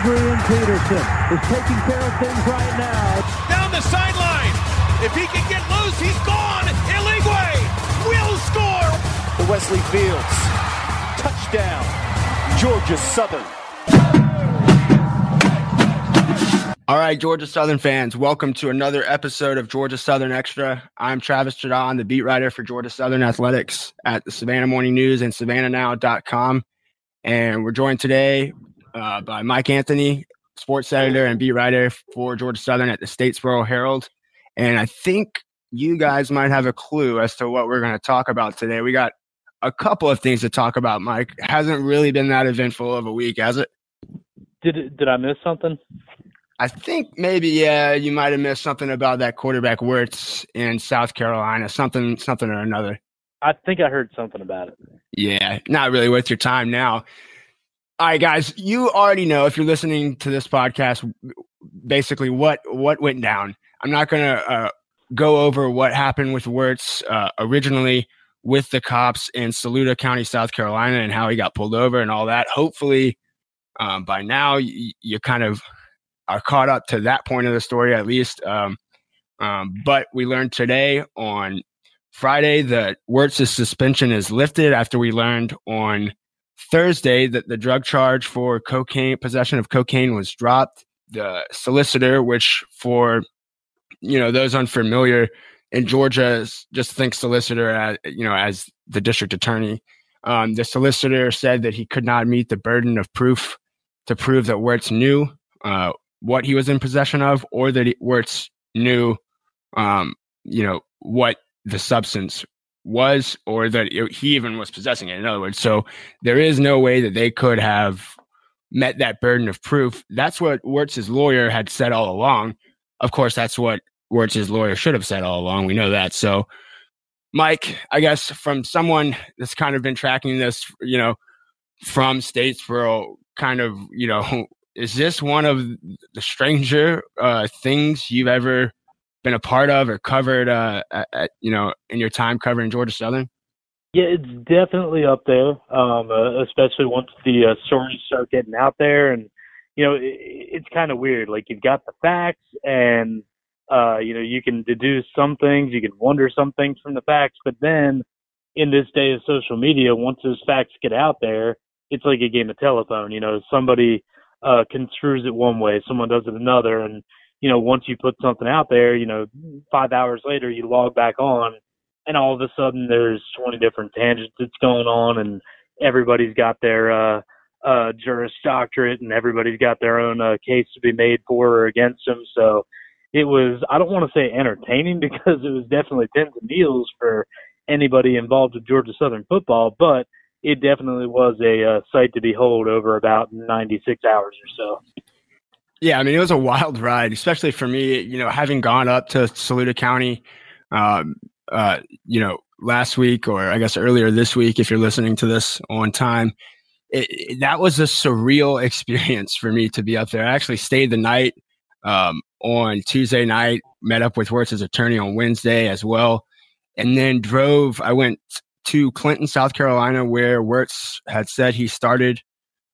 Adrian Peterson is taking care of things right now. Down the sideline. If he can get loose, he's gone. Eligwe will score. The Wesley Fields. Touchdown. Georgia Southern. All right, Georgia Southern fans, welcome to another episode of Georgia Southern Extra. I'm Travis Jaudon, the beat writer for Georgia Southern Athletics at the Savannah Morning News and SavannahNow.com. And we're joined today uh, by Mike Anthony, sports editor and beat writer for Georgia Southern at the Statesboro Herald. And I think you guys might have a clue as to what we're going to talk about today. We got a couple of things to talk about, Mike. Hasn't really been that eventful of a week, has it? Did did I miss something? I think maybe yeah, you might have missed something about that quarterback Werts in South Carolina, something something or another. I think I heard something about it. Yeah, not really worth your time now. All right, guys, you already know if you're listening to this podcast, basically what what went down. I'm not going to uh, go over what happened with Werts uh, originally with the cops in Saluda County, South Carolina, and how he got pulled over and all that. Hopefully, um, by now you, you kind of are caught up to that point of the story at least. Um, um, but we learned today on Friday that Werts's suspension is lifted after we learned on Thursday that the drug charge for cocaine possession of cocaine was dropped. The solicitor, which for you know those unfamiliar in Georgia, just think solicitor as you know as the district attorney. Um, the solicitor said that he could not meet the burden of proof to prove that Werts knew uh, what he was in possession of or that he, Werts knew, um, you know, what the substance was or that he even was possessing it. In other words, so there is no way that they could have met that burden of proof. That's what Werts's lawyer had said all along. Of course, that's what Werts's lawyer should have said all along. We know that. So, Mike, I guess from someone that's kind of been tracking this, you know, from Statesboro, kind of, you know, is this one of the stranger uh, things you've ever been a part of or covered uh, at, you know in your time covering Georgia Southern? Yeah, it's definitely up there, um, uh, especially once the uh, stories start getting out there, and you know it, it's kind of weird. Like you've got the facts, and uh, you know you can deduce some things, you can wonder some things from the facts, but then in this day of social media, once those facts get out there, it's like a game of telephone. You know, somebody uh, construes it one way, someone does it another, and you know once you put something out there, you know five hours later you log back on, and all of a sudden there's 20 different tangents that's going on, and everybody's got their uh, uh, Juris Doctorate, and everybody's got their own uh, case to be made for or against them. So it was I don't want to say entertaining because it was definitely pins and needles for anybody involved with Georgia Southern football, but it definitely was a uh, sight to behold over about 96 hours or so. Yeah, I mean, it was a wild ride, especially for me, you know, having gone up to Saluda County, um, uh, you know, last week or I guess earlier this week, if you're listening to this on time. It, it, that was a surreal experience for me to be up there. I actually stayed the night um, on Tuesday night, met up with Werts's attorney on Wednesday as well, and then drove. I went to Clinton, South Carolina, where Werts had said he started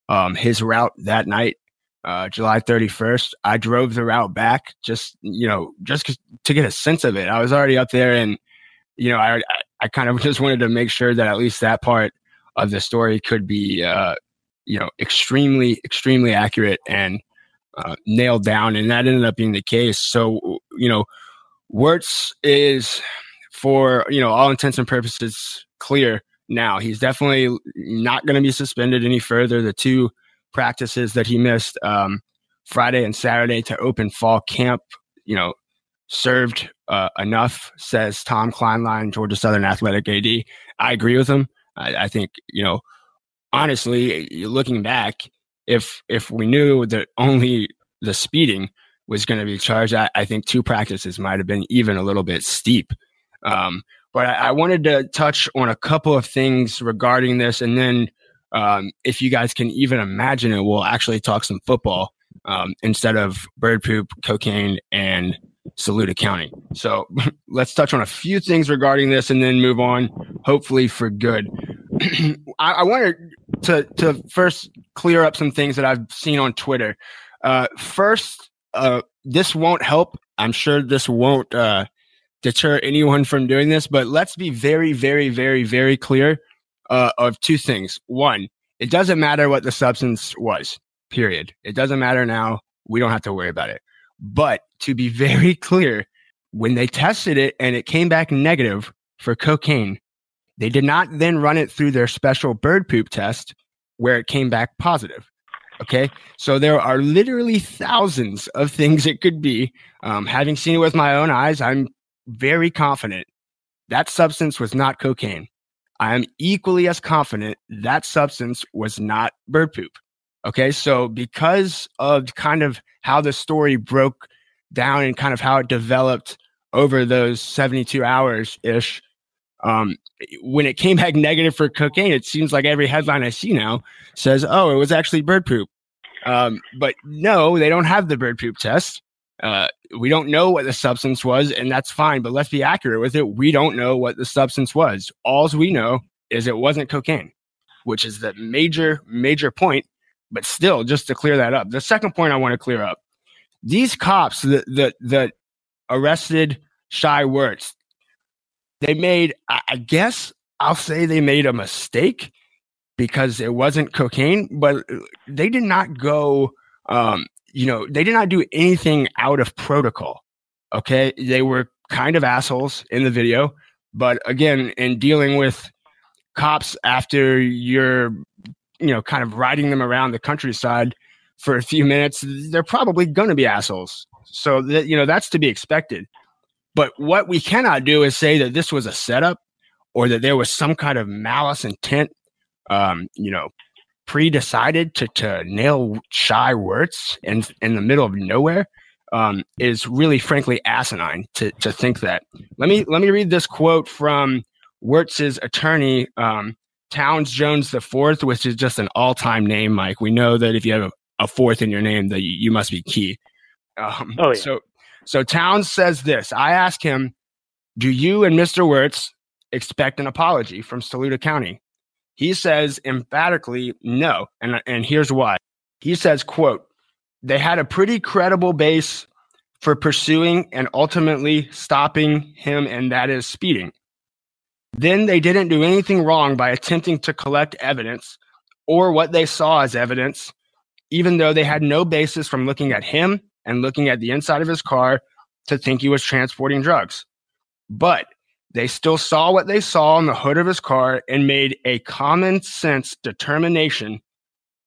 um, his route that night, uh, July 31st. I drove the route back just, you know, just to get a sense of it. I was already up there and, you know, I, I kind of just wanted to make sure that at least that part of the story could be, uh, you know, extremely, extremely accurate and uh, nailed down. And that ended up being the case. So, you know, Werts is, for, you know, all intents and purposes, clear now. He's definitely not going to be suspended any further. The two practices that he missed um, Friday and Saturday to open fall camp, you know, served uh, enough, says Tom Kleinlein, Georgia Southern Athletic AD. I agree with him. I, I think, you know, honestly, looking back, if if we knew that only the speeding was going to be charged, I, I, think two practices might have been even a little bit steep. Um, but I, I, wanted to touch on a couple of things regarding this, and then um, if you guys can even imagine it, we'll actually talk some football um, instead of bird poop, cocaine, and Saluda County. So let's touch on a few things regarding this, and then move on, hopefully for good. I, I wanted to to first clear up some things that I've seen on Twitter. Uh, first, uh, this won't help. I'm sure this won't uh, deter anyone from doing this, but let's be very, very, very, very clear uh, of two things. One, it doesn't matter what the substance was, period. It doesn't matter now. We don't have to worry about it. But to be very clear, when they tested it and it came back negative for cocaine, they did not then run it through their special bird poop test where it came back positive. Okay. So there are literally thousands of things it could be. Um, having seen it with my own eyes, I'm very confident that substance was not cocaine. I am equally as confident that substance was not bird poop. Okay. So because of kind of how the story broke down and kind of how it developed over those 72 hours ish, um, when it came back negative for cocaine, it seems like every headline I see now says, oh, it was actually bird poop. Um, but no, they don't have the bird poop test. Uh, we don't know what the substance was, and that's fine. But let's be accurate with it. We don't know what the substance was. All we know is it wasn't cocaine, which is the major, major point. But still, just to clear that up, the second point I want to clear up: these cops that that that arrested Shai Werts, they made, I guess, I'll say they made a mistake because it wasn't cocaine, but they did not go um, you know, they did not do anything out of protocol. Okay. They were kind of assholes in the video. But again, in dealing with cops after you're, you know, kind of riding them around the countryside for a few minutes, they're probably going to be assholes. So that, you know, that's to be expected. But what we cannot do is say that this was a setup or that there was some kind of malice intent, um, you know, pre-decided to to nail Shai Werts in in the middle of nowhere um, is really, frankly, asinine to to think that. Let me let me read this quote from Werts's attorney, um, Towns Jones the Fourth, which is just an all-time name. Mike, we know that if you have a, a fourth in your name, that you, you must be key. Um, oh, yeah. So so Towns says this. I ask him, "Do you and Mr. Werts expect an apology from Saluda County?" He says emphatically no. And, and here's why. He says, quote, they had a pretty credible base for pursuing and ultimately stopping him, and that is speeding. Then they didn't do anything wrong by attempting to collect evidence or what they saw as evidence, even though they had no basis from looking at him and looking at the inside of his car to think he was transporting drugs. But they still saw what they saw on the hood of his car and made a common sense determination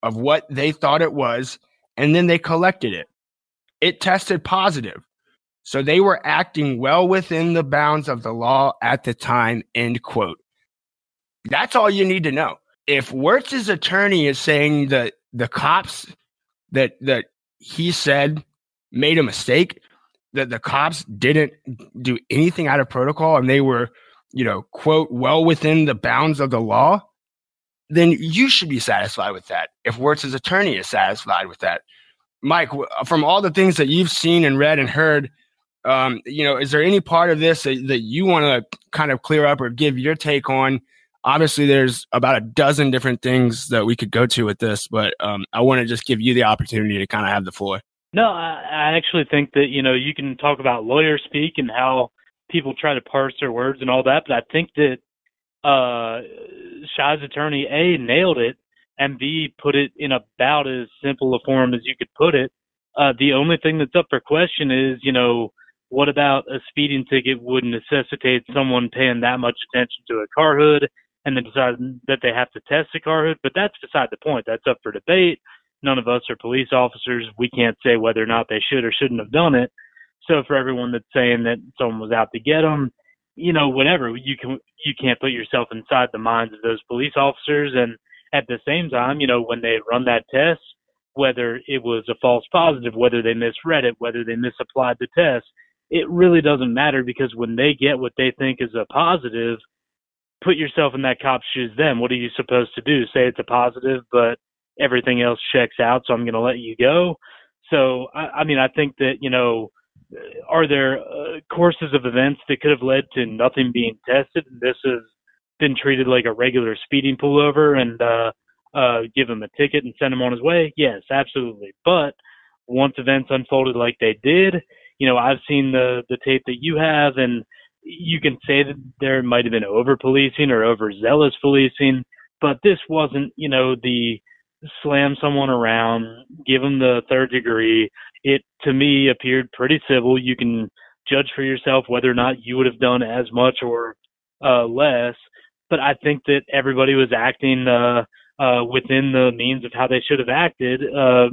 of what they thought it was, and then they collected it. It tested positive. So they were acting well within the bounds of the law at the time, end quote. That's all you need to know. If Werts's attorney is saying that the cops that that he said made a mistake, that the cops didn't do anything out of protocol and they were, you know, quote, well within the bounds of the law, then you should be satisfied with that. If Werts's attorney is satisfied with that. Mike, from all the things that you've seen and read and heard, um, you know, is there any part of this that, that you want to kind of clear up or give your take on? Obviously, there's about a dozen different things that we could go to with this, but um, I want to just give you the opportunity to kind of have the floor. No, I, I actually think that you know you can talk about lawyer speak and how people try to parse their words and all that, but I think that uh Shai's attorney A nailed it and B put it in about as simple a form as you could put it. Uh the only thing that's up for question is, you know, what about a speeding ticket would necessitate someone paying that much attention to a car hood and then deciding that they have to test the car hood? But that's beside the point. That's up for debate none of us are police officers. We can't say whether or not they should or shouldn't have done it. So for everyone that's saying that someone was out to get them, you know, whatever, you can you can't put yourself inside the minds of those police officers. And at the same time, you know, when they run that test, whether it was a false positive, whether they misread it, whether they misapplied the test, it really doesn't matter because when they get what they think is a positive, put yourself in that cop's shoes. Then what are you supposed to do? Say it's a positive, but everything else checks out, so I'm going to let you go. So, I, I mean, I think that, you know, are there uh, courses of events that could have led to nothing being tested? And this has been treated like a regular speeding pullover. And uh, uh, give him a ticket and send him on his way? Yes, absolutely. But once events unfolded like they did, you know, I've seen the the tape that you have, and you can say that there might have been over policing or overzealous policing, but this wasn't, you know, the slam someone around, give them the third degree. It to me appeared pretty civil. You can judge for yourself whether or not you would have done as much or uh, less. But I think that everybody was acting uh, uh, within the means of how they should have acted. Uh,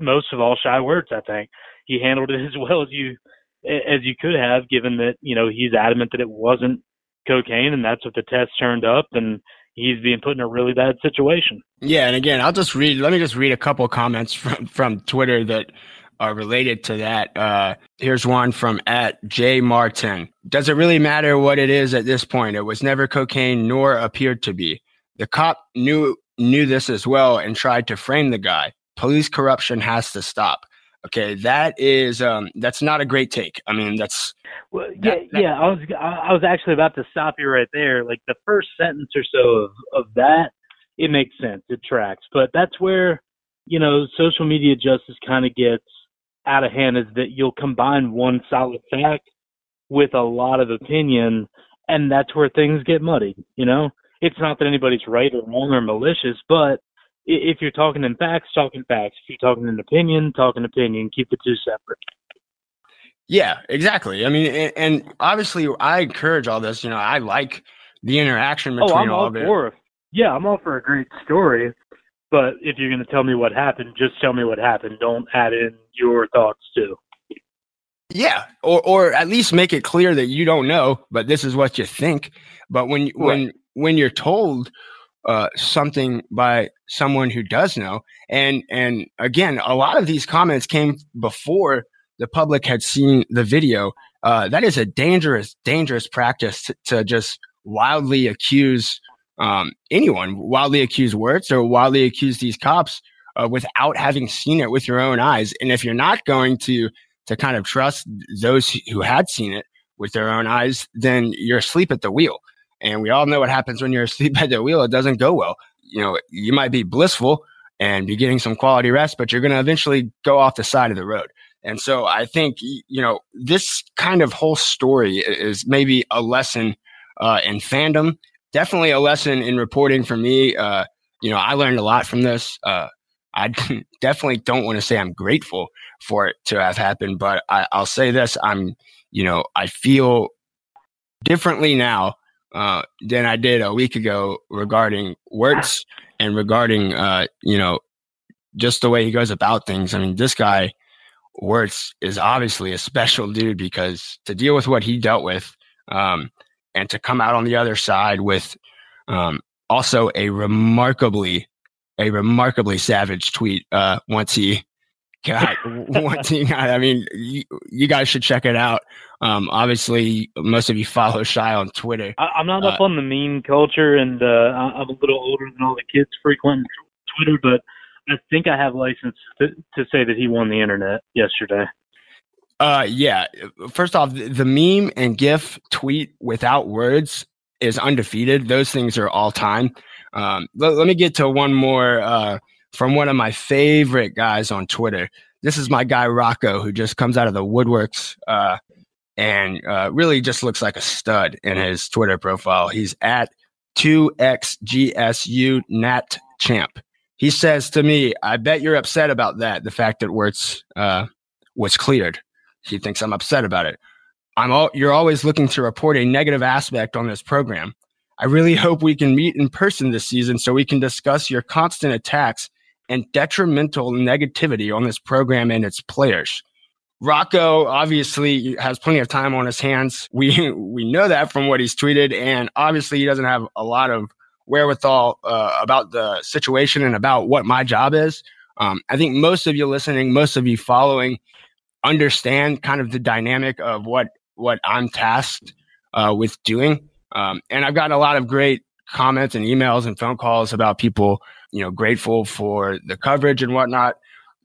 most of all, Shai Werts. I think he handled it as well as you as you could have, given that you know he's adamant that it wasn't cocaine, and that's what the test turned up, and he's being put in a really bad situation. Yeah, and again, I'll just read. Let me just read a couple comments from from Twitter that are related to that. Uh, here's one from at J Martin. Does it really matter what it is at this point? It was never cocaine, nor appeared to be. The cop knew knew this as well and tried to frame the guy. Police corruption has to stop. Okay, that is um, that's not a great take. I mean, that's well, yeah, that, that, yeah. I was I was actually about to stop you right there. Like the first sentence or so of of that, it makes sense. It tracks, but that's where you know social media justice kind of gets out of hand. Is that you'll combine one solid fact with a lot of opinion, and that's where things get muddied. You know, it's not that anybody's right or wrong or malicious, but if you're talking in facts, talking facts. If you're talking in opinion, talking opinion. Keep the two separate. Yeah, exactly. I mean, and, and obviously, I encourage all this. You know, I like the interaction between oh, I'm all, all of it. Yeah, I'm all for a great story. But if you're going to tell me what happened, just tell me what happened. Don't add in your thoughts too. Yeah, or or at least make it clear that you don't know, but this is what you think. But when right. when when you're told uh, something by someone who does know. And and again, a lot of these comments came before the public had seen the video. Uh, that is a dangerous, dangerous practice to, to just wildly accuse um, anyone, wildly accuse Werts or wildly accuse these cops uh, without having seen it with your own eyes. And if you're not going to to kind of trust those who had seen it with their own eyes, then you're asleep at the wheel. And we all know what happens when you're asleep at the wheel. It doesn't go well. You know, you might be blissful and be getting some quality rest, but you're going to eventually go off the side of the road. And so I think, you know, this kind of whole story is maybe a lesson uh, in fandom, definitely a lesson in reporting for me. Uh, you know, I learned a lot from this. Uh, I definitely don't want to say I'm grateful for it to have happened, but I, will say this: I'm, you know, I feel differently now uh, than I did a week ago regarding Werts and regarding, uh, you know, just the way he goes about things. I mean, this guy, Werts, is obviously a special dude because to deal with what he dealt with um, and to come out on the other side with um, also a remarkably, a remarkably savage tweet uh, once he got once he got. I mean, you, you guys should check it out. Um, obviously, most of you follow Shai on Twitter. I, am not uh, up on the meme culture, and uh, I'm a little older than all the kids frequent Twitter, but I think I have license to, to say that he won the internet yesterday. Uh, yeah. First off, the meme and GIF tweet without words is undefeated. Those things are all time. Um, let, let me get to one more uh, from one of my favorite guys on Twitter. This is my guy Rocco, who just comes out of the woodworks. Uh, and uh, really just looks like a stud in his Twitter profile. He's at 2xgsu nat champ. He says to me, I bet you're upset about that, the fact that Werts uh, was cleared. He thinks I'm upset about it. I'm all, you're always looking to report a negative aspect on this program. I really hope we can meet in person this season so we can discuss your constant attacks and detrimental negativity on this program and its players. Rocco obviously has plenty of time on his hands. We we know that from what he's tweeted, and obviously he doesn't have a lot of wherewithal uh, about the situation and about what my job is. Um, I think most of you listening, most of you following, understand kind of the dynamic of what what I'm tasked uh, with doing. Um, and I've gotten a lot of great comments and emails and phone calls about people, you know, grateful for the coverage and whatnot.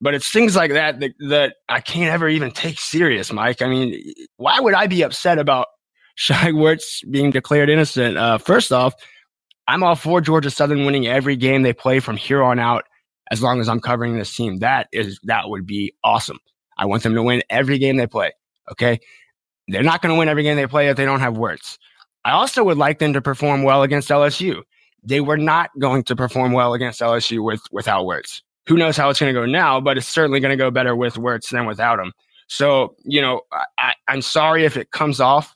But it's things like that, that that I can't ever even take serious, Mike. I mean, why would I be upset about Shai being declared innocent? Uh, first off, I'm all for Georgia Southern winning every game they play from here on out as long as I'm covering this team. That is that would be awesome. I want them to win every game they play. Okay. They're not going to win every game they play if they don't have Werts. I also would like them to perform well against LSU. They were not going to perform well against LSU with without Werts. Who knows how it's going to go now, but it's certainly going to go better with Werts than without him. So, you know, I, I'm sorry if it comes off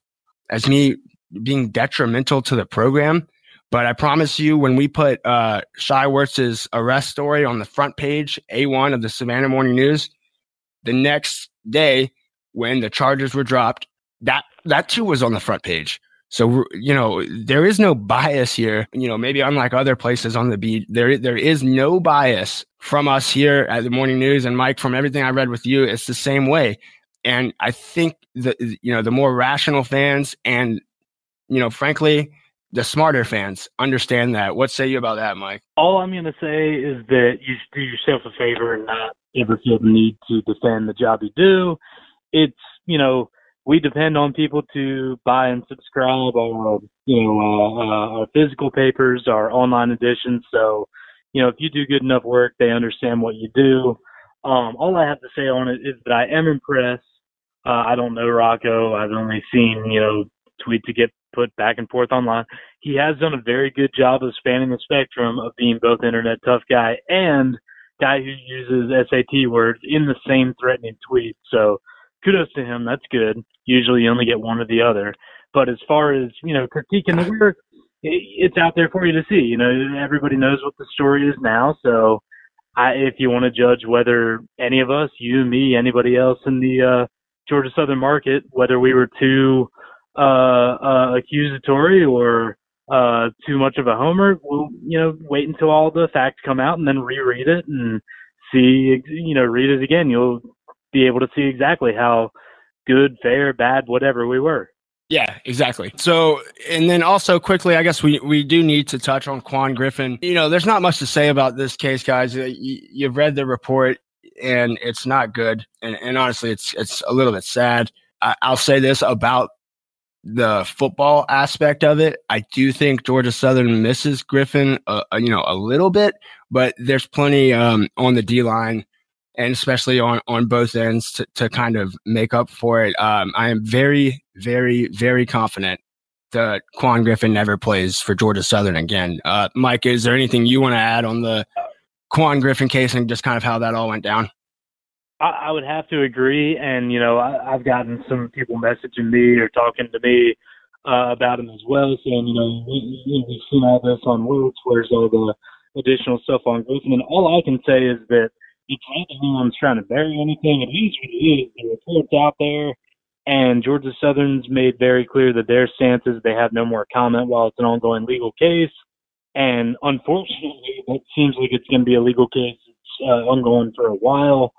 as me being detrimental to the program. But I promise you, when we put uh, Shai Werts's arrest story on the front page, A1 of the Savannah Morning News, the next day when the charges were dropped, that that too was on the front page. So you know there is no bias here. You know maybe unlike other places on the beat, there there is no bias from us here at the Morning News. And Mike, from everything I read with you, it's the same way. And I think that you know the more rational fans and you know frankly the smarter fans understand that. What say you about that, Mike? All I'm going to say is that you do yourself a favor and not ever feel the need to defend the job you do. It's, you know, we depend on people to buy and subscribe our, you know, uh, uh, our physical papers, our online editions. So, you know, if you do good enough work, they understand what you do. Um, all I have to say on it is that I am impressed. Uh, I don't know Rocco. I've only seen, you know, tweets to get put back and forth online. He has done a very good job of spanning the spectrum of being both internet tough guy and guy who uses SAT words in the same threatening tweet. So kudos to him. That's good. Usually you only get one or the other. But as far as, you know, critiquing the work, it's out there for you to see. You know, everybody knows what the story is now. So I, if you want to judge whether any of us, you, me, anybody else in the uh, Georgia Southern market, whether we were too uh, uh, accusatory or uh, too much of a homer, we'll you know wait until all the facts come out and then reread it and see you know read it again. You'll be able to see exactly how good, fair, bad, whatever we were. Yeah, exactly. So, and then also quickly, I guess we, we do need to touch on Quan Griffin. You know, there's not much to say about this case, guys. You, you've read the report, and it's not good. And, and honestly, it's it's a little bit sad. I, I'll say this about the football aspect of it, I do think Georgia Southern misses Griffin, uh, uh, you know, a little bit, but there's plenty um, on the D line and especially on on both ends to, to kind of make up for it. Um, I am very, very, very confident that Quan Griffin never plays for Georgia Southern again. Uh, Mike, is there anything you want to add on the Quan Griffin case and just kind of how that all went down? I, I would have to agree, and you know, I, I've gotten some people messaging me or talking to me uh, about him as well, saying, you know, we, we've seen all this on Werts. Where's all the additional stuff on Griffin? And all I can say is that it's not anyone's trying to bury anything. It is what it is. The report's out there, and Georgia Southern's made very clear that their stance is they have no more comment while it's an ongoing legal case. And unfortunately, it seems like it's going to be a legal case. It's uh, ongoing for a while.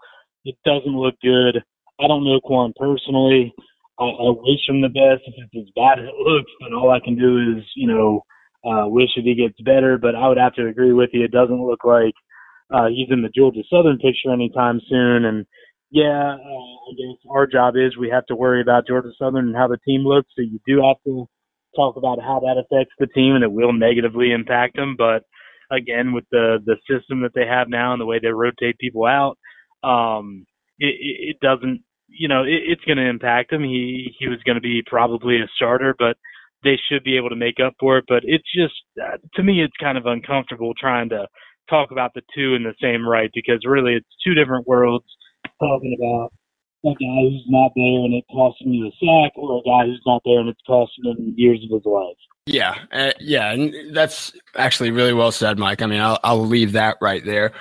It doesn't look good. I don't know Quan personally. I, I wish him the best. If it's as bad as it looks, then all I can do is, you know, uh, wish that he gets better. But I would have to agree with you. It doesn't look like uh, he's in the Georgia Southern picture anytime soon. And yeah, uh, I guess our job is we have to worry about Georgia Southern and how the team looks. So you do have to talk about how that affects the team, and it will negatively impact them. But again, with the the system that they have now and the way they rotate people out, um, it, it doesn't, you know, it, it's going to impact him. He he was going to be probably a starter, but they should be able to make up for it. But it's just, uh, to me, it's kind of uncomfortable trying to talk about the two in the same right because really it's two different worlds talking about a guy who's not there and it costing you a sack or a guy who's not there and it's costing him years of his life. Yeah, uh, yeah, and that's actually really well said, Mike. I mean, I'll, I'll leave that right there.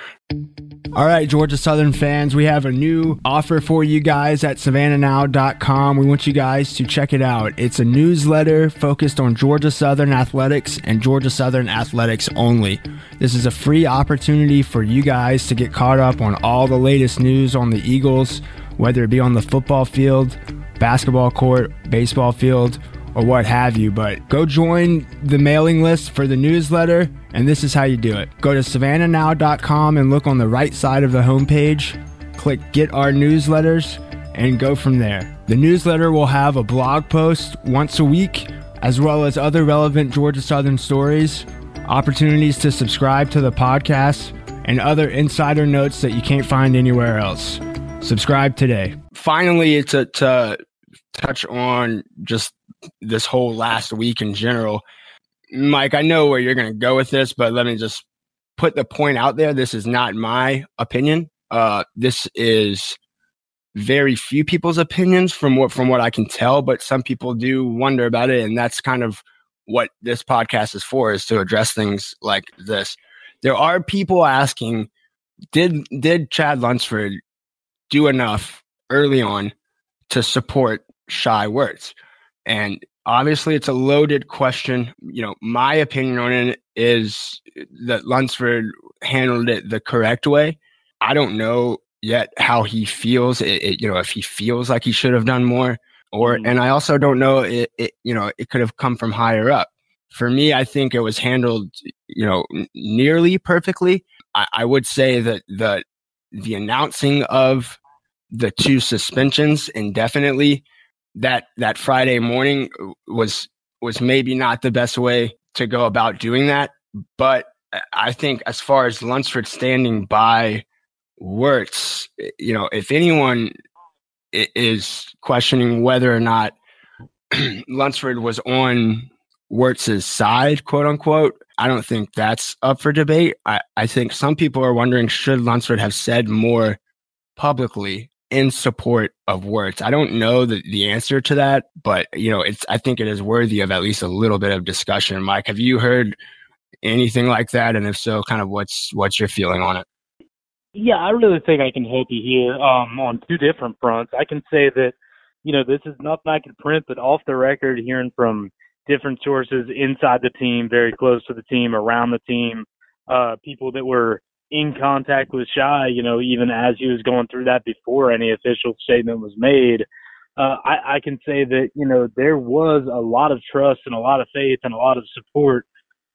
All right, Georgia Southern fans, we have a new offer for you guys at savannahnow.com. We want you guys to check it out. It's a newsletter focused on Georgia Southern athletics and Georgia Southern athletics only. This is a free opportunity for you guys to get caught up on all the latest news on the Eagles, whether it be on the football field, basketball court, baseball field, or what have you. But go join the mailing list for the newsletter, and this is how you do it. Go to savannahnow.com and look on the right side of the homepage, click Get Our Newsletters, and go from there. The newsletter will have a blog post once a week, as well as other relevant Georgia Southern stories. opportunities to subscribe to the podcast, and other insider notes that you can't find anywhere else. Subscribe today. Finally, to, to touch on just this whole last week in general, Mike, I know where you're going to go with this, but let me just put the point out there. This is not my opinion. Uh, this is very few people's opinions from what from what I can tell, but some people do wonder about it, and that's kind of what this podcast is for is to address things like this. There are people asking, did did Chad Lunsford do enough early on to support Shai Werts? And obviously it's a loaded question. You know, my opinion on it is that Lunsford handled it the correct way. I don't know yet how he feels. It, it, you know, if he feels like he should have done more, or mm-hmm. and I also don't know. It, it you know it could have come from higher up. For me, I think it was handled you know n- nearly perfectly. I, I would say that the the announcing of the two suspensions indefinitely that that Friday morning was was maybe not the best way to go about doing that. But I think as far as Lunsford standing by Werts, you know, if anyone is questioning whether or not Lunsford was on Werts's side, quote unquote, I don't think that's up for debate. I, I think some people are wondering should Lunsford have said more publicly in support of Werts. I don't know the, the answer to that, but you know, it's I think it is worthy of at least a little bit of discussion. Mike, have you heard anything like that? And if so, kind of what's what's your feeling on it? Yeah, I really think I can help you here um, on two different fronts. I can say that, you know, this is nothing I can print, but off the record, hearing from different sources inside the team, very close to the team, around the team, uh, people that were in contact with Shai, you know, even as he was going through that before any official statement was made. Uh, I, I can say that, you know, there was a lot of trust and a lot of faith and a lot of support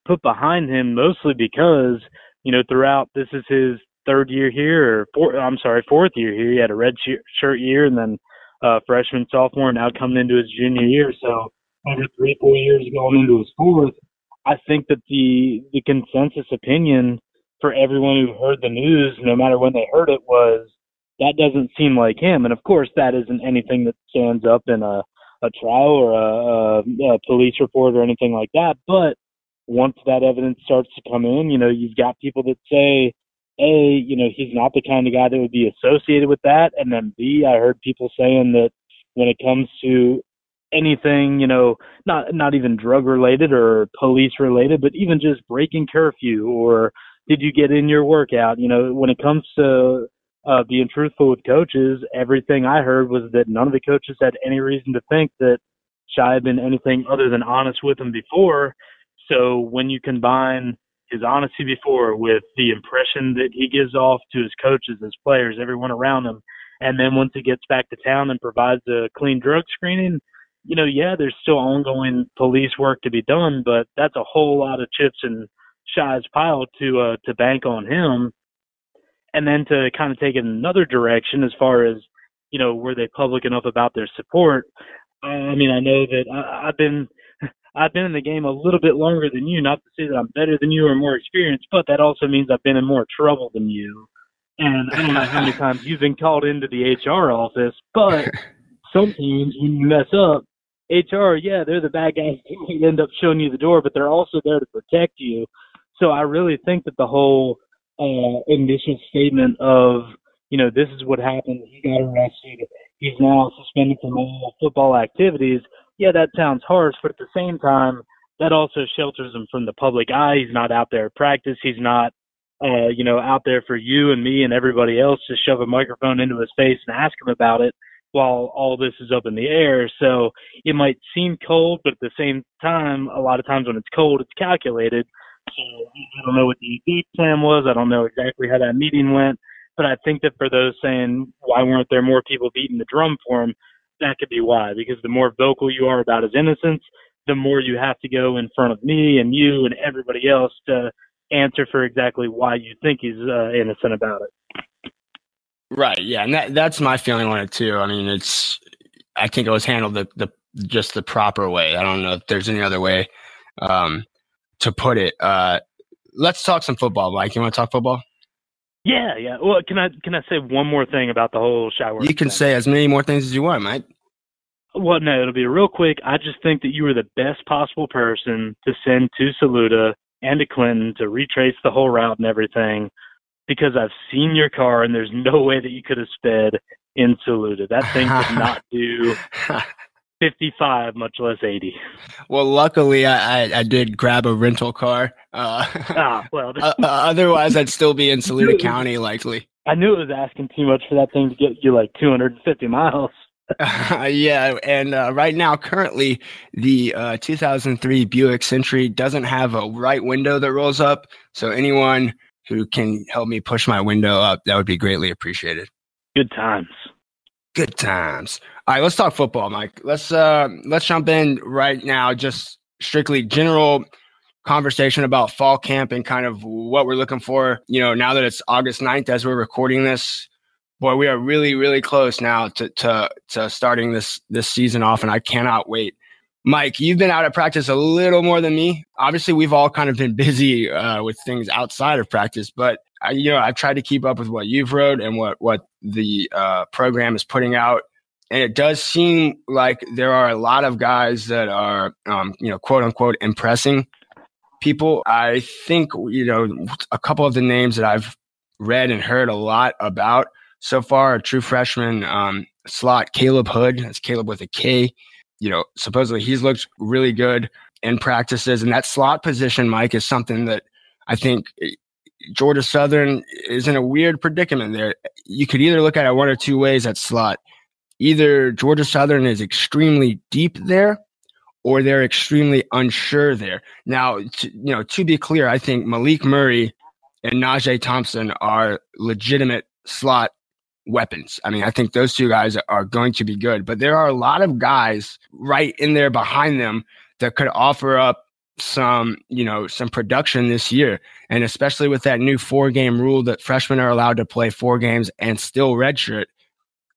put behind him, mostly because, you know, throughout this is his third year here, or four, I'm sorry, fourth year here. He had a red shirt year and then uh, freshman, sophomore, now coming into his junior year. So over three, four years going into his fourth, I think that the the consensus opinion for everyone who heard the news, no matter when they heard it, was that doesn't seem like him. And of course, that isn't anything that stands up in a a trial or a, a, a police report or anything like that. But once that evidence starts to come in, you know, you've got people that say, A, you know, he's not the kind of guy that would be associated with that. And then B, I heard people saying that when it comes to anything, you know, not not even drug related or police related, but even just breaking curfew or did you get in your workout? You know, when it comes to uh, being truthful with coaches, everything I heard was that none of the coaches had any reason to think that Shai had been anything other than honest with them before. So when you combine his honesty before with the impression that he gives off to his coaches, his players, everyone around him, and then once he gets back to town and provides a clean drug screening, you know, yeah, there's still ongoing police work to be done, but that's a whole lot of chips and Shai's pile to uh, to bank on him, and then to kind of take it another direction as far as you know, were they public enough about their support? Uh, I mean, I know that I, I've been I've been in the game a little bit longer than you. Not to say that I'm better than you or more experienced, but that also means I've been in more trouble than you. And I don't know how many times you've been called into the HR office, but sometimes when you mess up, HR, yeah, they're the bad guys who end up showing you the door, but they're also there to protect you. So I really think that the whole uh, initial statement of, you know, this is what happened. He got arrested. He's now suspended from all football activities. Yeah, that sounds harsh, but at the same time, that also shelters him from the public eye. He's not out there at practice. He's not, uh, you know, out there for you and me and everybody else to shove a microphone into his face and ask him about it while all this is up in the air. So it might seem cold, but at the same time, a lot of times when it's cold, it's calculated. So I don't know what the game plan was. I don't know exactly how that meeting went. But I think that for those saying why weren't there more people beating the drum for him, that could be why. Because the more vocal you are about his innocence, the more you have to go in front of me and you and everybody else to answer for exactly why you think he's uh, innocent about it. Right. Yeah, and that that's my feeling on it too. I mean, it's I think it was handled the the just the proper way. I don't know if there's any other way. Um, to put it. Uh, let's talk some football, Mike. You want to talk football? Yeah, yeah. Well, can I can I say one more thing about the whole shower? You can thing? say as many more things as you want, Mike. Well, no, it'll be real quick. I just think that you were the best possible person to send to Saluda and to Clinton to retrace the whole route and everything because I've seen your car and there's no way that you could have sped in Saluda. That thing could not do 55, much less 80. Well, luckily, I, I, I did grab a rental car. Uh, ah, well, uh, otherwise, I'd still be in Saluda County, likely. I knew it was asking too much for that thing to get you like 250 miles. Uh, yeah, and uh, right now, currently, the uh, 2003 Buick Century doesn't have a right window that rolls up. So anyone who can help me push my window up, that would be greatly appreciated. Good times. Good times. All right, let's talk football, Mike. Let's uh let's jump in right now. Just strictly general conversation about fall camp and kind of what we're looking for. You know, now that it's August 9th as we're recording this, boy, we are really, really close now to to to starting this this season off, and I cannot wait. Mike, you've been out of practice a little more than me. Obviously, we've all kind of been busy uh, with things outside of practice, but I, you know, I've tried to keep up with what you've wrote and what what the uh, program is putting out and it does seem like there are a lot of guys that are, um, you know, quote unquote, impressing people. I think, you know, a couple of the names that I've read and heard a lot about so far are true freshman um, slot Caleb Hood. That's Caleb with a K. You know, supposedly he's looked really good in practices. And that slot position, Mike, is something that I think eh, Georgia Southern is in a weird predicament there. You could either look at it one or two ways at slot either Georgia Southern is extremely deep there or they're extremely unsure there. Now, to, you know, to be clear, I think Malik Murray and Najee Thompson are legitimate slot weapons. I mean, I think those two guys are going to be good, but there are a lot of guys right in there behind them that could offer up some, you know, some production this year. And especially with that new four game rule that freshmen are allowed to play four games and still redshirt,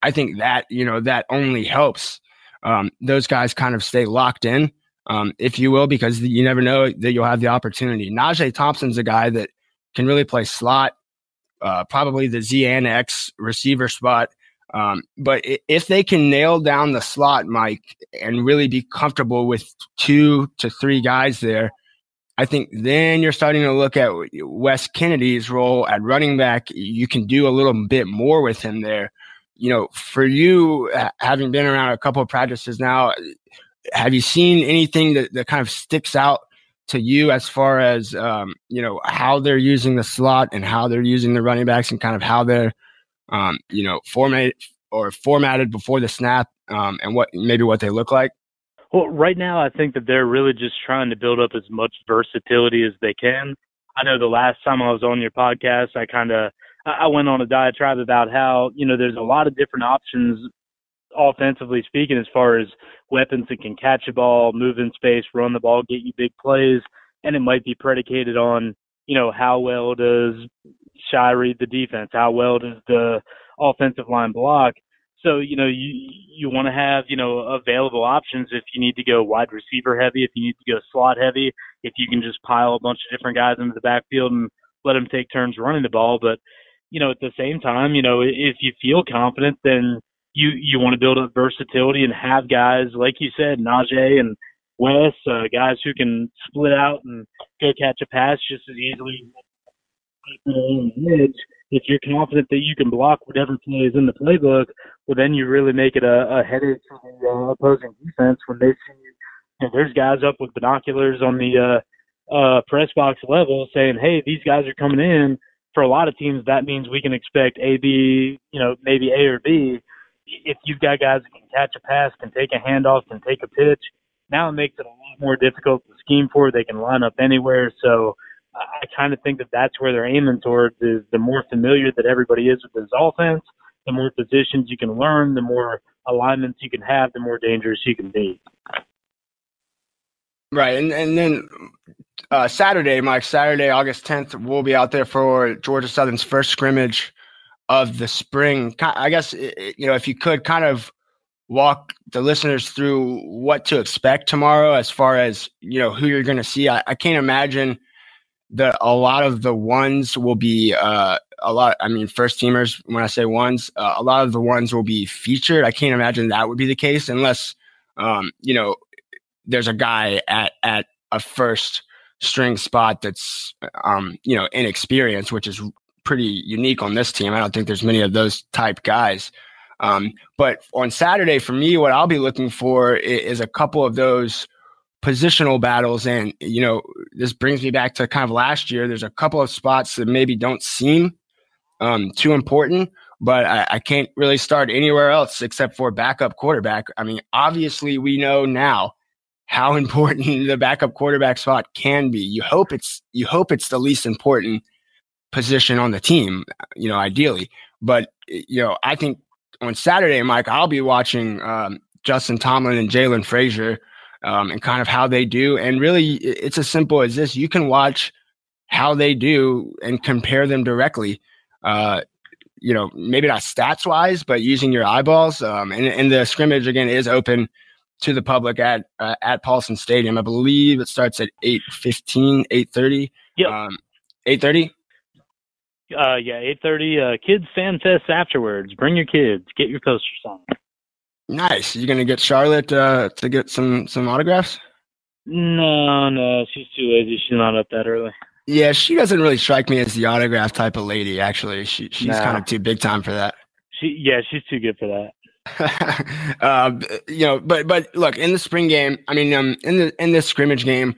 I think that, you know, that only helps um, those guys kind of stay locked in, um, if you will, because you never know that you'll have the opportunity. Najee Thompson's a guy that can really play slot, uh, probably the Z and X receiver spot. Um, but if they can nail down the slot, Mike, and really be comfortable with two to three guys there, I think then you're starting to look at Wes Kennedy's role at running back. You can do a little bit more with him there you know, for you, having been around a couple of practices now, have you seen anything that, that kind of sticks out to you as far as um, you know how they're using the slot and how they're using the running backs and kind of how they're um, you know formatted or formatted before the snap um, and what maybe what they look like? Well, right now I think that they're really just trying to build up as much versatility as they can. I know the last time I was on your podcast, I kind of I went on a diatribe about how, you know, there's a lot of different options offensively speaking as far as weapons that can catch a ball, move in space, run the ball, get you big plays, and it might be predicated on, you know, how well does Shai read the defense, how well does the offensive line block. So, you know, you you want to have, you know, available options if you need to go wide receiver heavy, if you need to go slot heavy, if you can just pile a bunch of different guys into the backfield and let them take turns running the ball. But you know, at the same time, you know, if you feel confident, then you you want to build up versatility and have guys like you said, Najee and Wes, uh, guys who can split out and go catch a pass just as easily. If you're confident that you can block whatever play is in the playbook, well, then you really make it a, a headache for the uh, opposing defense when they see you. know, there's guys up with binoculars on the uh, uh, press box level saying, "Hey, these guys are coming in." For a lot of teams, that means we can expect A, B, you know, maybe A or B. If you've got guys that can catch a pass, can take a handoff, can take a pitch, now it makes it a lot more difficult to scheme for. They can line up anywhere. So I kind of think that that's where they're aiming towards is the more familiar that everybody is with this offense, the more positions you can learn, the more alignments you can have, the more dangerous you can be. Right. And, and then uh, Saturday, Mike, Saturday, August 10th, we'll be out there for Georgia Southern's first scrimmage of the spring. I guess, you know, if you could kind of walk the listeners through what to expect tomorrow as far as you know who you're going to see. I, I, can't imagine that a lot of the ones will be uh, a lot. I mean, first teamers. When I say ones, uh, a lot of the ones will be featured. I can't imagine that would be the case unless um, you know there's a guy at at a first string spot that's um, you know inexperienced, which is pretty unique on this team. I don't think there's many of those type guys. Um, but on Saturday, for me, what I'll be looking for is, a couple of those positional battles. And, you know, this brings me back to kind of last year. There's a couple of spots that maybe don't seem um, too important, but I, I, can't really start anywhere else except for backup quarterback. I mean, obviously, we know now how important the backup quarterback spot can be. You hope it's you hope it's the least important position on the team, you know, ideally. But you know, I think on Saturday, Mike, I'll be watching um, Justin Tomlin and Jalen Frazier um, and kind of how they do. And really, it's as simple as this: you can watch how they do and compare them directly. Uh, you know, maybe not stats wise, but using your eyeballs. Um, and, and the scrimmage again is open to the public at uh, at Paulson Stadium. I believe it starts at 8:15, 8:30. Yeah. Um, 8:30. Uh, yeah, eight thirty. Uh, kids fan fest afterwards. Bring your kids. Get your posters signed. Nice. You gonna get Charlotte uh, to get some some autographs? No, no, she's too lazy. She's not up that early. Yeah, she doesn't really strike me as the autograph type of lady. Actually, she she's nah. kind of too big time for that. She yeah, she's too good for that. uh, you know, but but look in the spring game. I mean, um, in the in this scrimmage game,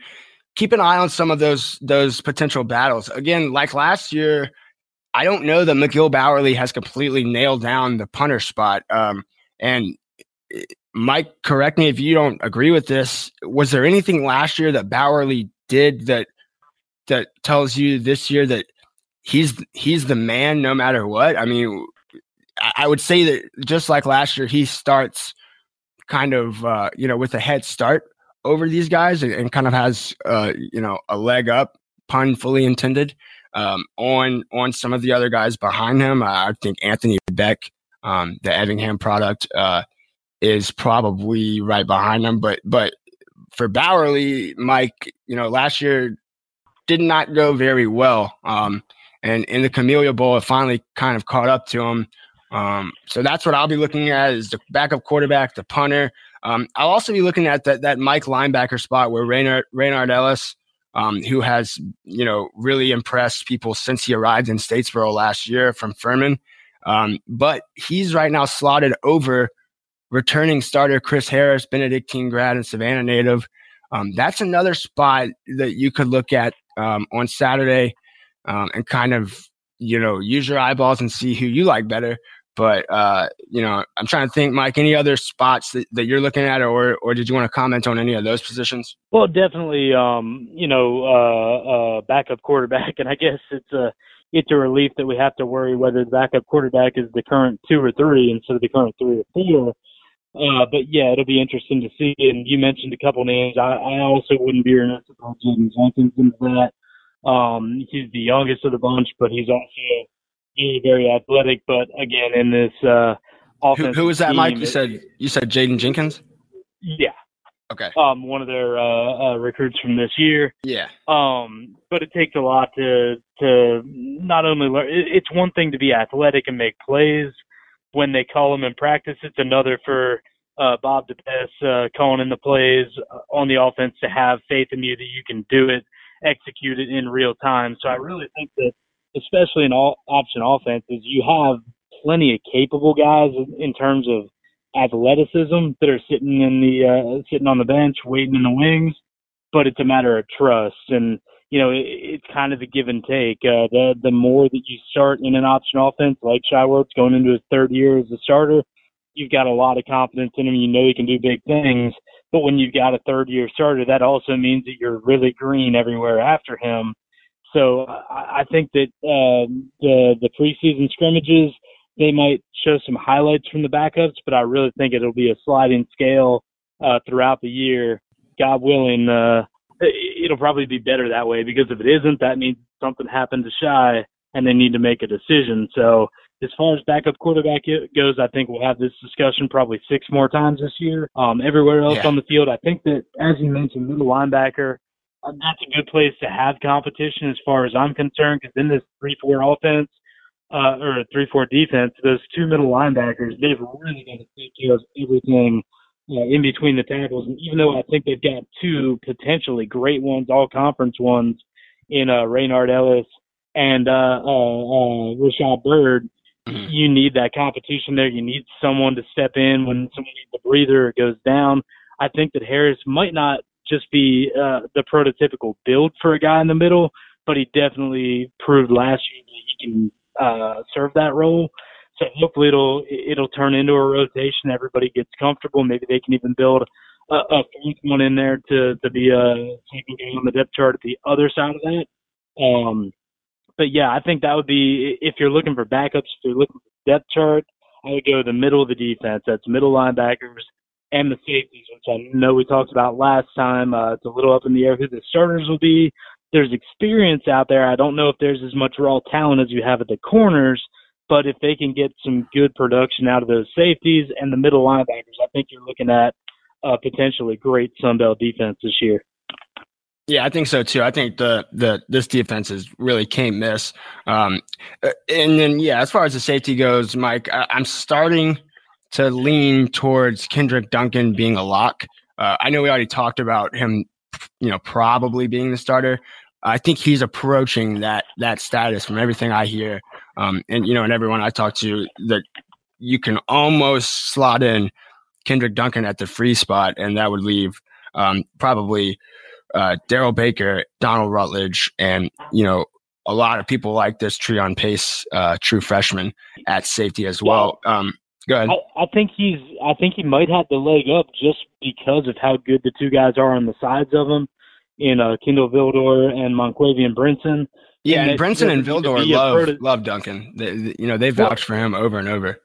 keep an eye on some of those those potential battles. Again, like last year, I don't know that McGill Bowerly has completely nailed down the punter spot. Um, and eh, Mike, correct me if you don't agree with this. Was there anything last year that Bowerly did that that tells you this year that he's he's the man no matter what? I mean, I would say that just like last year, he starts kind of uh, you know with a head start over these guys and, and kind of has uh, you know a leg up, pun fully intended um, on on some of the other guys behind him. I think Anthony Beck, um, the Effingham product, uh, is probably right behind him. But but for Bowerly, Mike, you know, last year did not go very well. Um, and in the Camellia Bowl, it finally kind of caught up to him. Um, so that's what I'll be looking at is the backup quarterback, the punter. Um, I'll also be looking at that that Mike linebacker spot where Raynard, Raynard Ellis um, who has you know really impressed people since he arrived in Statesboro last year from Furman. Um, but he's right now slotted over returning starter Chris Harris, Benedictine grad and Savannah native. Um, that's another spot that you could look at um, on Saturday and kind of you know use your eyeballs and see who you like better. But uh, you know, I'm trying to think, Mike. Any other spots that, that you're looking at, or or did you want to comment on any of those positions? Well, definitely. Um, you know, uh, uh, backup quarterback, and I guess it's a it's a relief that we have to worry whether the backup quarterback is the current two or three instead of the current three or four. Uh, but yeah, it'll be interesting to see. And you mentioned a couple names. I, I also wouldn't be remiss if I Jaden Jenkins into that. Um, he's the youngest of the bunch, but he's also very, very athletic. But again, in this uh, offense, who, who was that, Mike? You said you said Jaden Jenkins. Yeah. Okay. Um, one of their uh, uh, recruits from this year. Yeah. Um, but it takes a lot to to not only learn. It's one thing to be athletic and make plays when they call them in practice. It's another for uh, Bob DeBesse uh, calling in the plays on the offense to have faith in you that you can do it, execute it in real time. So I really think that especially in all option offenses, you have plenty of capable guys in terms of athleticism that are sitting in the uh, sitting on the bench, waiting in the wings. But it's a matter of trust, and you know it, it's kind of a give and take. Uh, the the more that you start in an option offense, like Shai Werts's going into his third year as a starter, you've got a lot of confidence in him. You know he can do big things. But when you've got a third year starter, that also means that you're really green everywhere after him. So I, I think that uh, the the preseason scrimmages they might show some highlights from the backups, but I really think it'll be a sliding scale uh, throughout the year. God willing, uh, it'll probably be better that way because if it isn't, that means something happened to Shai and they need to make a decision. So as far as backup quarterback goes, I think we'll have this discussion probably six more times this year. Um, everywhere else yeah. on the field, I think that, as you mentioned, middle linebacker, that's a good place to have competition as far as I'm concerned, because in this 3 4 offense, uh, or 3 4 defense, those two middle linebackers, they've really got to take care of everything uh, in between the tackles. And even though I think they've got two potentially great ones, all conference ones, in uh, Raynard Ellis and uh, uh, uh, Rashad Byrd, mm-hmm. you need that competition there. You need someone to step in when someone needs a breather or goes down. I think that Harris might not just be uh, the prototypical build for a guy in the middle, but he definitely proved last year that he can uh, serve that role. So hopefully it'll it'll turn into a rotation. Everybody gets comfortable. Maybe they can even build a, a fourth one in there to to be a second game on the depth chart at the other side of that. Um, but yeah, I think that would be if you're looking for backups, if you're looking for depth chart, I would go the middle of the defense. That's middle linebackers and the safeties, which I know we talked about last time. Uh, it's a little up in the air who the starters will be. There's experience out there. I don't know if there's as much raw talent as you have at the corners, but if they can get some good production out of those safeties and the middle linebackers, I think you're looking at a potentially great Sun Belt defense this year. Yeah, I think so too. I think the the this defense is really can't miss. Um, uh, and then yeah, as far as the safety goes, Mike, I, am starting to lean towards Kendrick Duncan being a lock. Uh, I know we already talked about him, you know, probably being the starter. I think he's approaching that that status from everything I hear, um, and you know, and everyone I talk to that you can almost slot in Kendrick Duncan at the free spot, and that would leave um, probably uh, Darrell Baker, Donald Rutledge, and you know a lot of people like this Treon Pace, uh, true freshman at safety as well. Um, go ahead. I, I, think he's. I think he might have the leg up just because of how good the two guys are on the sides of him, in uh, Kindle Vildor and Monquavion Brinson. Yeah, and, and Brinson and Vildor love love Duncan. They, you know they vouched for him over and over.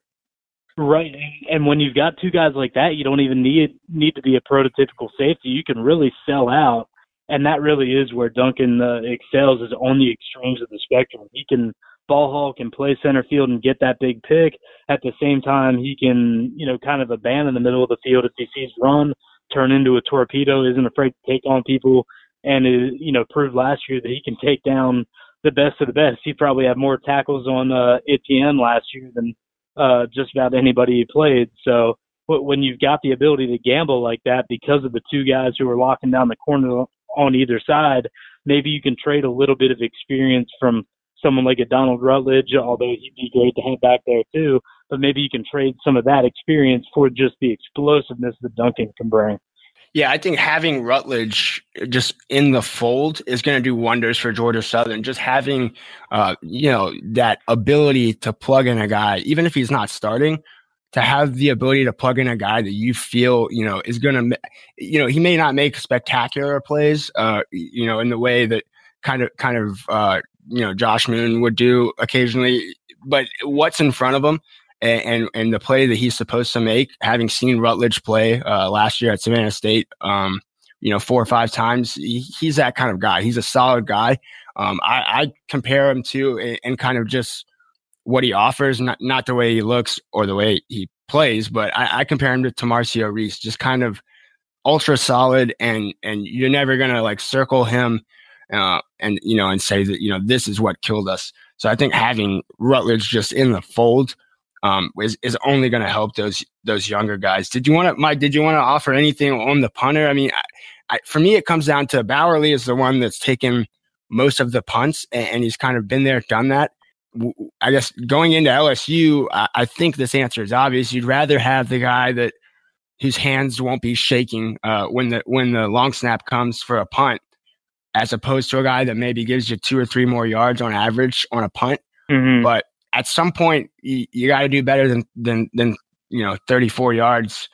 Right, and when you've got two guys like that, you don't even need need to be a prototypical safety. You can really sell out and that really is where Duncan uh, excels is on the extremes of the spectrum. He can ball and play center field and get that big pick. At the same time, he can you know kind of abandon the middle of the field if he sees run, turn into a torpedo, isn't afraid to take on people, and is, you know proved last year that he can take down the best of the best. He probably had more tackles on uh, Etienne last year than uh, just about anybody he played. So when you've got the ability to gamble like that because of the two guys who are locking down the corner on either side, maybe you can trade a little bit of experience from someone like a Donald Rutledge, although he'd be great to have back there too. But maybe you can trade some of that experience for just the explosiveness that Duncan can bring. Yeah, I think having Rutledge just in the fold is going to do wonders for Georgia Southern. Just having, uh, you know, that ability to plug in a guy, even if he's not starting, to have the ability to plug in a guy that you feel you know is going to you know he may not make spectacular plays uh you know in the way that kind of kind of uh you know Josh Moon would do occasionally but what's in front of him and, and, and the play that he's supposed to make having seen Rutledge play uh last year at Savannah State um you know four or five times he, he's that kind of guy. He's a solid guy. Um I, I compare him to and, kind of just what he offers, not not the way he looks or the way he plays, but I, I compare him to Tamarcio Reese, just kind of ultra solid, and and you're never gonna like circle him, uh, and you know, and say that you know this is what killed us. So I think having Rutledge just in the fold um, is is only going to help those those younger guys. Did you want to, Mike? Did you want to offer anything on the punter? I mean, I, I, for me, it comes down to Bauerle is the one that's taken most of the punts, and, and he's kind of been there, done that. I guess going into LSU, I, I, think this answer is obvious. You'd rather have the guy that whose hands won't be shaking uh, when the when the long snap comes for a punt, as opposed to a guy that maybe gives you two or three more yards on average on a punt. Mm-hmm. But at some point, you, you got to do better than than than you know 34 yards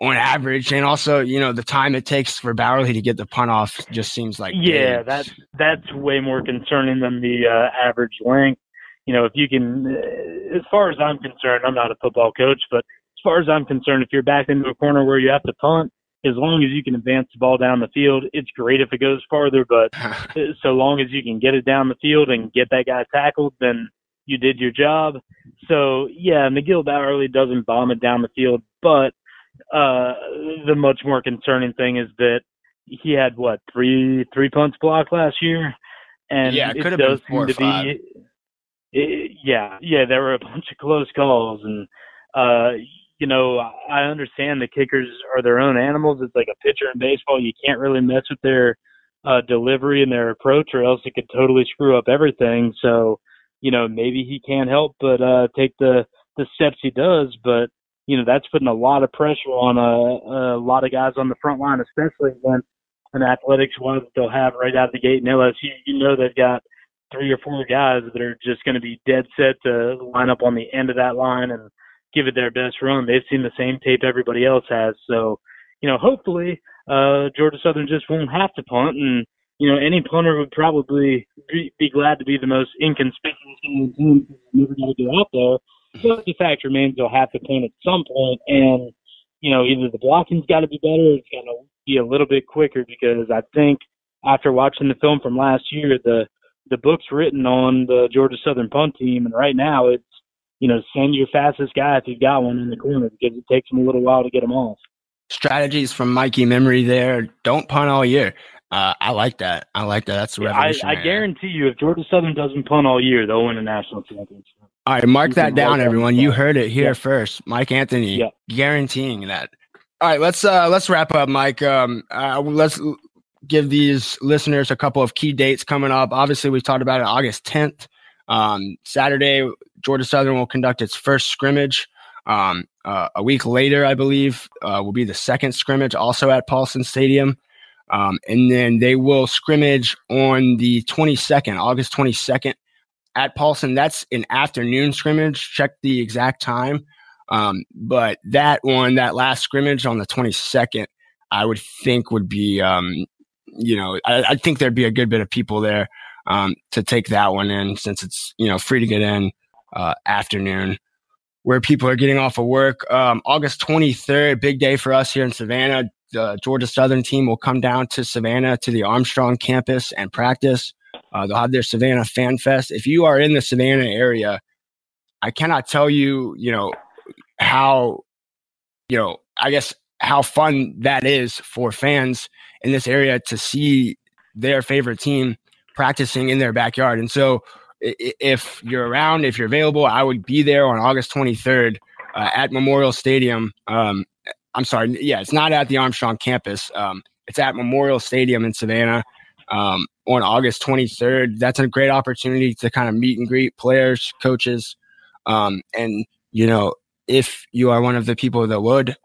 on average, and also you know the time it takes for Bauerle to get the punt off just seems like yeah, that's that's way more concerning than the uh, average length you know, if you can, uh, as far as I'm concerned, I'm not a football coach, but as far as I'm concerned, if you're back into a corner where you have to punt, as long as you can advance the ball down the field, it's great if it goes farther, but so long as you can get it down the field and get that guy tackled, then you did your job. So yeah, McGill Bowerly doesn't bomb it down the field, but uh, the much more concerning thing is that he had what three three punts blocked last year, and yeah, it could have does seem to five. be. It, yeah, yeah, there were a bunch of close calls, and uh, you know, I understand the kickers are their own animals. It's like a pitcher in baseball; you can't really mess with their uh, delivery and their approach, or else it could totally screw up everything. So, you know, maybe he can't help but uh, take the the steps he does, but you know that's putting a lot of pressure on a, a lot of guys on the front line, especially when an athletics one that they'll have right out of the gate in LSU. You know they've got three or four guys that are just going to be dead set to line up on the end of that line and give it their best run. They've seen the same tape everybody else has, so you know hopefully uh, Georgia Southern just won't have to punt, and you know any punter would probably be, be glad to be the most inconspicuous in the team never going to go out there. But the fact remains they'll have to punt at some point, and you know either the blocking's got to be better, it's got to be a little bit quicker because I think after watching the film from last year, the the book's written on the Georgia Southern punt team, and right now it's you know send your fastest guy if you've got one in the corner because it takes them a little while to get them off. Strategies from Mikey Memory there. Don't punt all year. Uh, I like that. I like that. That's I, revolutionary. I guarantee you, if Georgia Southern doesn't punt all year, they'll win a national championship. All right, mark that down, everyone. You heard it here Yeah. first. Mike Anthony Yeah. guaranteeing that. All right, let's uh let's wrap up, Mike. Um, uh, let's give these listeners a couple of key dates coming up. Obviously, we talked about it August 10th. Um, Saturday, Georgia Southern will conduct its first scrimmage. Um, uh, a week later, I believe, uh, will be the second scrimmage, also at Paulson Stadium. Um, and then they will scrimmage on the 22nd, August 22nd at Paulson. That's an afternoon scrimmage. Check the exact time. Um, but that one, that last scrimmage on the 22nd, I would think would be, um, you know, I, I think there'd be a good bit of people there um, to take that one in since it's, you know, free to get in uh, afternoon where people are getting off of work. Um, August 23rd, big day for us here in Savannah. The Georgia Southern team will come down to Savannah to the Armstrong campus and practice. Uh, they'll have their Savannah Fan Fest. If you are in the Savannah area, I cannot tell you, you know, how, you know, I guess how fun that is for fans in this area to see their favorite team practicing in their backyard. And so, if you're around, if you're available, I would be there on August 23rd uh, at Memorial Stadium. Um, I'm sorry, yeah, it's not at the Armstrong campus. Um, it's at Memorial Stadium in Savannah um, on August 23rd. That's a great opportunity to kind of meet and greet players, coaches, um, and you know, if you are one of the people that would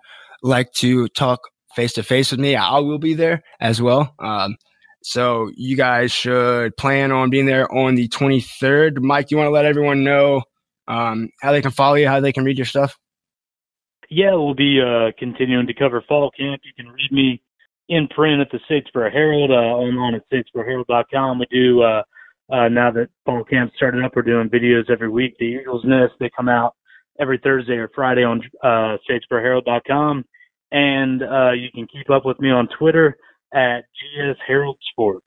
like to talk face to face with me, I will be there as well. Um, so you guys should plan on being there on the 23rd. Mike, you want to let everyone know um, how they can follow you, how they can read your stuff? Yeah, we'll be uh, continuing to cover fall camp. You can read me in print at the Statesboro Herald, uh, online at statesboroherald.com. We do, uh, uh, now that fall camp started up, we're doing videos every week. The Eagles Nest, they come out every Thursday or Friday on uh, statesboroherald.com. And uh, you can keep up with me on Twitter at GS Herald Sports.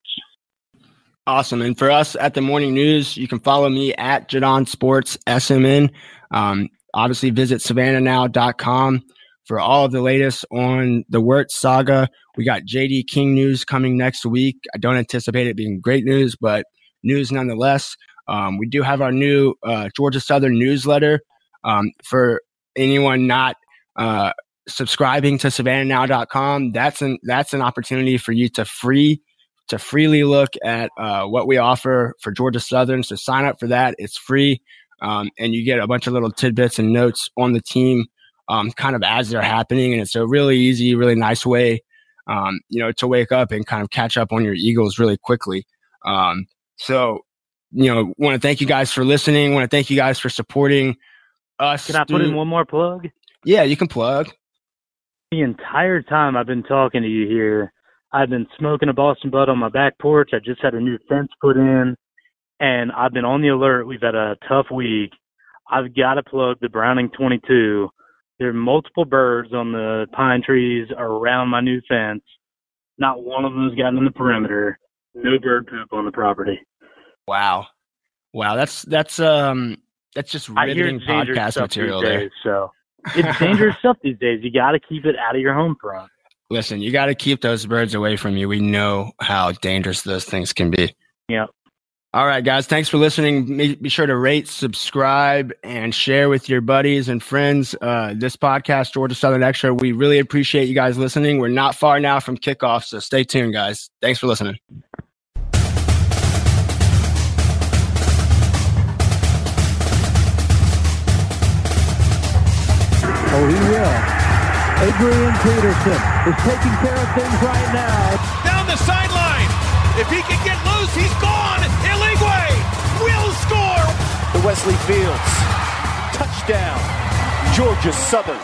Awesome. And for us at the morning news, you can follow me at Jaudon Sports SMN. Um, obviously, visit savannahnow.com for all of the latest on the Werts saga. We got JD King news coming next week. I don't anticipate it being great news, but news nonetheless. Um, we do have our new uh, Georgia Southern newsletter um, for anyone not uh, subscribing to savannahnow.com. That's an that's an opportunity for you to free to freely look at uh, what we offer for Georgia Southern. So sign up for that. It's free. Um, and you get a bunch of little tidbits and notes on the team um, kind of as they're happening. And it's a really easy, really nice way, um, you know, to wake up and kind of catch up on your Eagles really quickly. Um, so, you know, want to thank you guys for listening. Want to thank you guys for supporting us. Can I put in one more plug? Yeah, you can plug. The entire time I've been talking to you here, I've been smoking a Boston Bud on my back porch. I just had a new fence put in, and I've been on the alert. We've had a tough week. I've got to plug the Browning 22. There are multiple birds on the pine trees around my new fence. Not one of them has gotten in the perimeter. No bird poop on the property. Wow. Wow, that's that's um That's just riveting podcast material these there. days, so it's dangerous stuff these days. You got to keep it out of your home front. Listen, you got to keep those birds away from you. We know how dangerous those things can be. Yeah. All right, guys. Thanks for listening. Be be sure to rate, subscribe, and share with your buddies and friends uh, this podcast, Georgia Southern Extra. We really appreciate you guys listening. We're not far now from kickoff, so stay tuned, guys. Thanks for listening. Adrian Peterson is taking care of things right now. Down the sideline. If he can get loose, he's gone. Iligwe will score. The Wesley Fields. Touchdown. Georgia Southern.